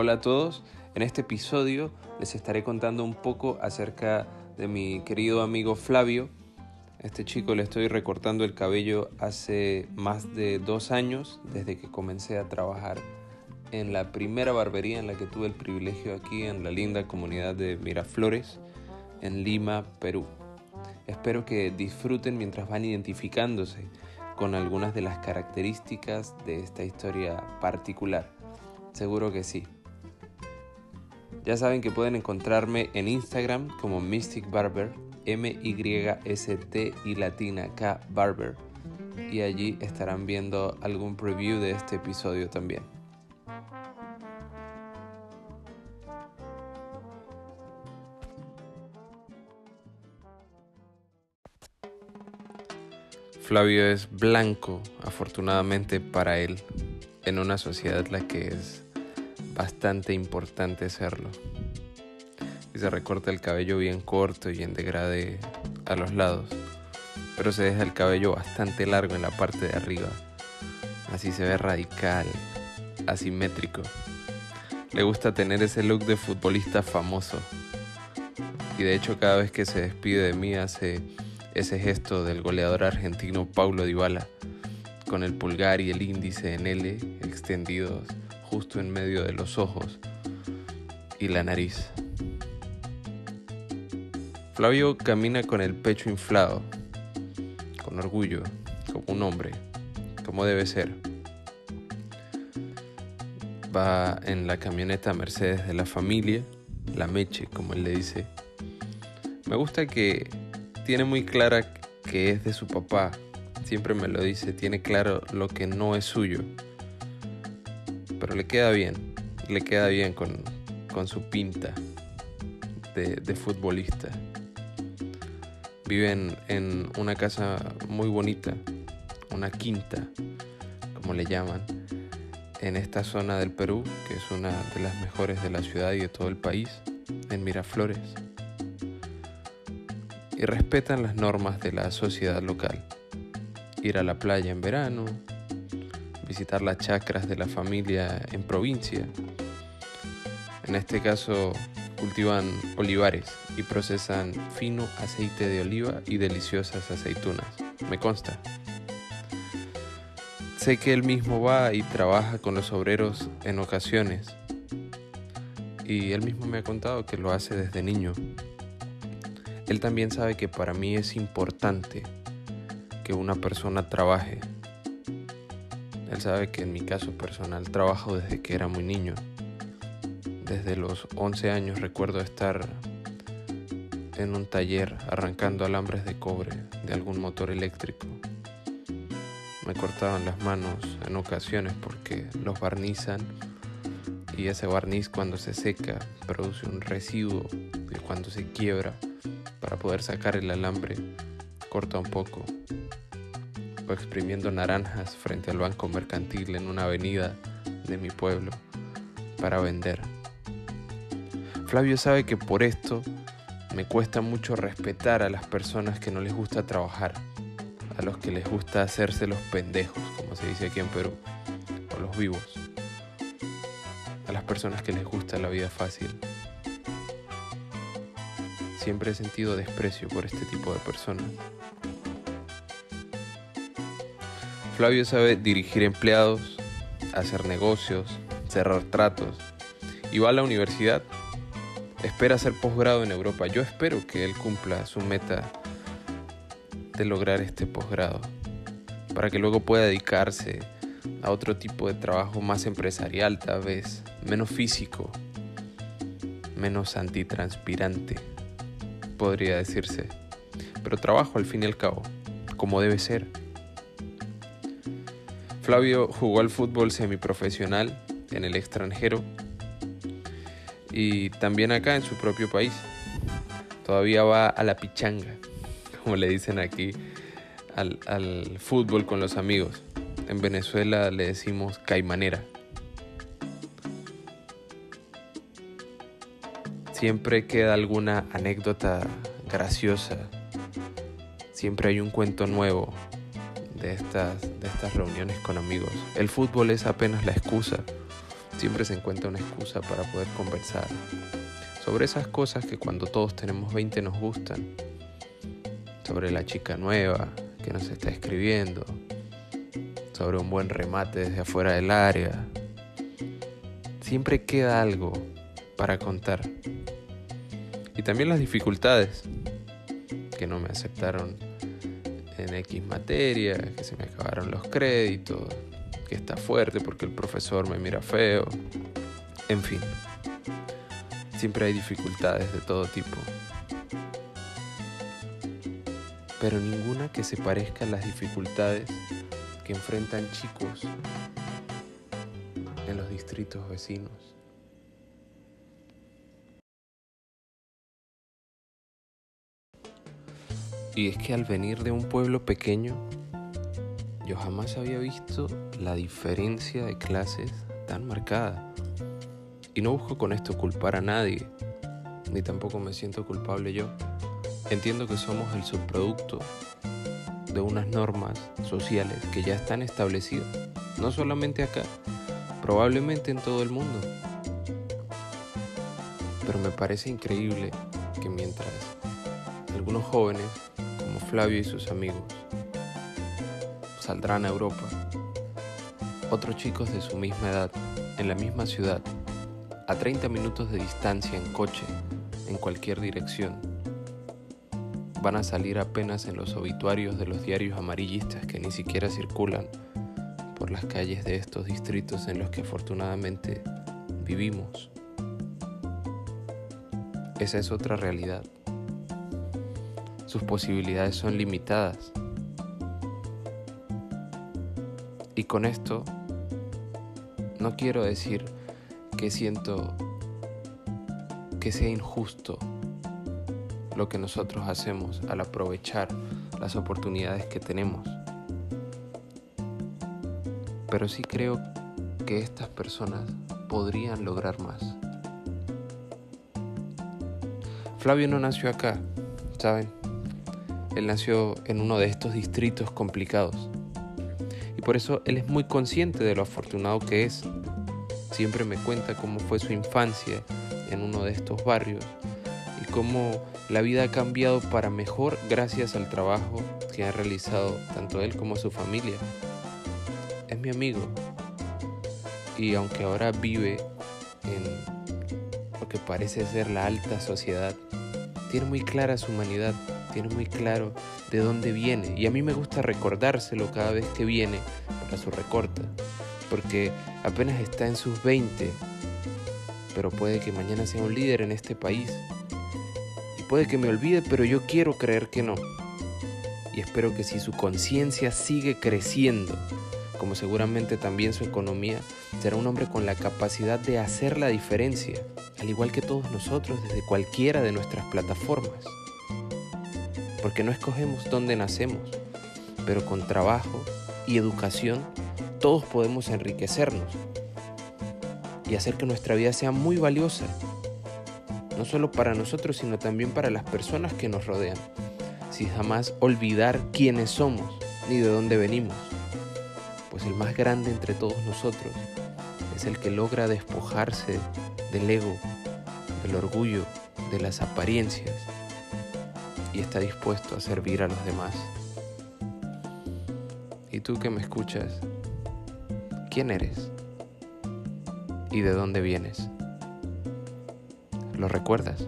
Hola a todos, en este episodio les estaré contando un poco acerca de mi querido amigo Flavio. este chico le estoy recortando el cabello hace más de dos años, desde que comencé a trabajar en la primera barbería en la que tuve el privilegio aquí en la linda comunidad de Miraflores, en Lima, Perú. Espero que disfruten mientras van identificándose con algunas de las características de esta historia particular. Seguro que sí. Ya saben que pueden encontrarme en Instagram como Mystic Barber, M-Y-S-T y latina K Barber, y allí estarán viendo algún preview de este episodio también. Flavio es blanco, afortunadamente para él, en una sociedad la que es bastante importante serlo. Y se recorta el cabello bien corto y en degrade a los lados, pero se deja el cabello bastante largo en la parte de arriba. Así se ve radical, asimétrico. Le gusta tener ese look de futbolista famoso. Y de hecho cada vez que se despide de mí hace ese gesto del goleador argentino Paulo Dybala, con el pulgar y el índice en L extendidos justo en medio de los ojos y la nariz. Flavio camina con el pecho inflado, con orgullo, como un hombre, como debe ser. Va en la camioneta Mercedes de la familia, la Meche, como él le dice. Me gusta que tiene muy clara que es de su papá. Siempre me lo dice, tiene claro lo que no es suyo. Pero le queda bien, le queda bien con, su pinta de, futbolista. Viven en una casa muy bonita, una quinta, como le llaman, en esta zona del Perú, que es una de las mejores de la ciudad y de todo el país, en Miraflores y respetan las normas de la sociedad local. Ir a la playa en verano, visitar las chacras de la familia en provincia. En este caso cultivan olivares y procesan fino aceite de oliva y deliciosas aceitunas. Me consta. Sé que él mismo va y trabaja con los obreros en ocasiones. Y él mismo me ha contado que lo hace desde niño. Él también sabe que para mí es importante que una persona trabaje. Él sabe que en mi caso personal trabajo desde que era muy niño. Desde los 11 años recuerdo estar en un taller arrancando alambres de cobre de algún motor eléctrico. Me cortaban las manos en ocasiones porque los barnizan y ese barniz cuando se seca produce un residuo y cuando se quiebra para poder sacar el alambre, corta un poco. Exprimiendo naranjas frente al banco mercantil en una avenida de mi pueblo para vender. Flavio sabe que por esto me cuesta mucho respetar a las personas que no les gusta trabajar, a los que les gusta hacerse los pendejos, como se dice aquí en Perú, o los vivos, a las personas que les gusta la vida fácil siempre he sentido desprecio por este tipo de personas. Flavio sabe dirigir empleados, hacer negocios, cerrar tratos y va a la universidad. Espera hacer posgrado en Europa. Yo espero que él cumpla su meta de lograr este posgrado para que luego pueda dedicarse a otro tipo de trabajo más empresarial tal vez, menos físico, menos antitranspirante podría decirse, pero trabajo al fin y al cabo, como debe ser. Flavio jugó al fútbol semiprofesional en el extranjero y también acá en su propio país. Todavía va a la pichanga, como le dicen aquí, al, fútbol con los amigos. En Venezuela le decimos caimanera. Siempre queda alguna anécdota graciosa. Siempre hay un cuento nuevo de estas, de estas reuniones con amigos. El fútbol es apenas la excusa siempre se encuentra una excusa para poder conversar sobre esas cosas que cuando todos tenemos 20 nos gustan, sobre la chica nueva que nos está escribiendo, sobre un buen remate desde afuera del área. Siempre queda algo para contar. Y también las dificultades, que no me aceptaron en X materia, que se me acabaron los créditos, que está fuerte porque el profesor me mira feo. En fin, siempre hay dificultades de todo tipo. Pero ninguna que se parezca a las dificultades que enfrentan chicos en los distritos vecinos. Y es que al venir de un pueblo pequeño, yo jamás había visto la diferencia de clases tan marcada. Y no busco con esto culpar a nadie, ni tampoco me siento culpable yo. Entiendo que somos el subproducto de unas normas sociales que ya están establecidas, no solamente acá, probablemente en todo el mundo. Pero me parece increíble que mientras algunos jóvenes, Flavio y sus amigos, saldrán a Europa. Otros chicos de su misma edad, en la misma ciudad, a 30 minutos de distancia en coche, en cualquier dirección, van a salir apenas en los obituarios de los diarios amarillistas que ni siquiera circulan por las calles de estos distritos en los que afortunadamente vivimos. Esa es otra realidad. Sus posibilidades son limitadas Y con esto no quiero decir que siento que sea injusto lo que nosotros hacemos al aprovechar las oportunidades que tenemos. Pero sí creo que estas personas podrían lograr más. Flavio no nació acá, ¿saben? Él nació en uno de estos distritos complicados por eso él es muy consciente de lo afortunado que es. Siempre me cuenta cómo fue su infancia en uno de estos barrios y cómo la vida ha cambiado para mejor gracias al trabajo que ha realizado tanto él como su familia. Es mi amigo y aunque ahora vive en lo que parece ser la alta sociedad, tiene muy clara su humanidad, tiene muy claro de dónde viene. Y a mí me gusta recordárselo cada vez que viene para su recorta. Porque apenas está en sus 20, pero puede que mañana sea un líder en este país. Y puede que me olvide, pero yo quiero creer que no. Y espero que si su conciencia sigue creciendo, como seguramente también su economía, será un hombre con la capacidad de hacer la diferencia, al igual que todos nosotros desde cualquiera de nuestras plataformas porque no escogemos dónde nacemos, pero con trabajo y educación todos podemos enriquecernos y hacer que nuestra vida sea muy valiosa, no solo para nosotros, sino también para las personas que nos rodean, sin jamás olvidar quiénes somos ni de dónde venimos, pues el más grande entre todos nosotros es el que logra despojarse del ego, del orgullo, de las apariencias y está dispuesto a servir a los demás. ¿Y tú que me escuchas? ¿Quién eres? ¿Y de dónde vienes? ¿Lo recuerdas?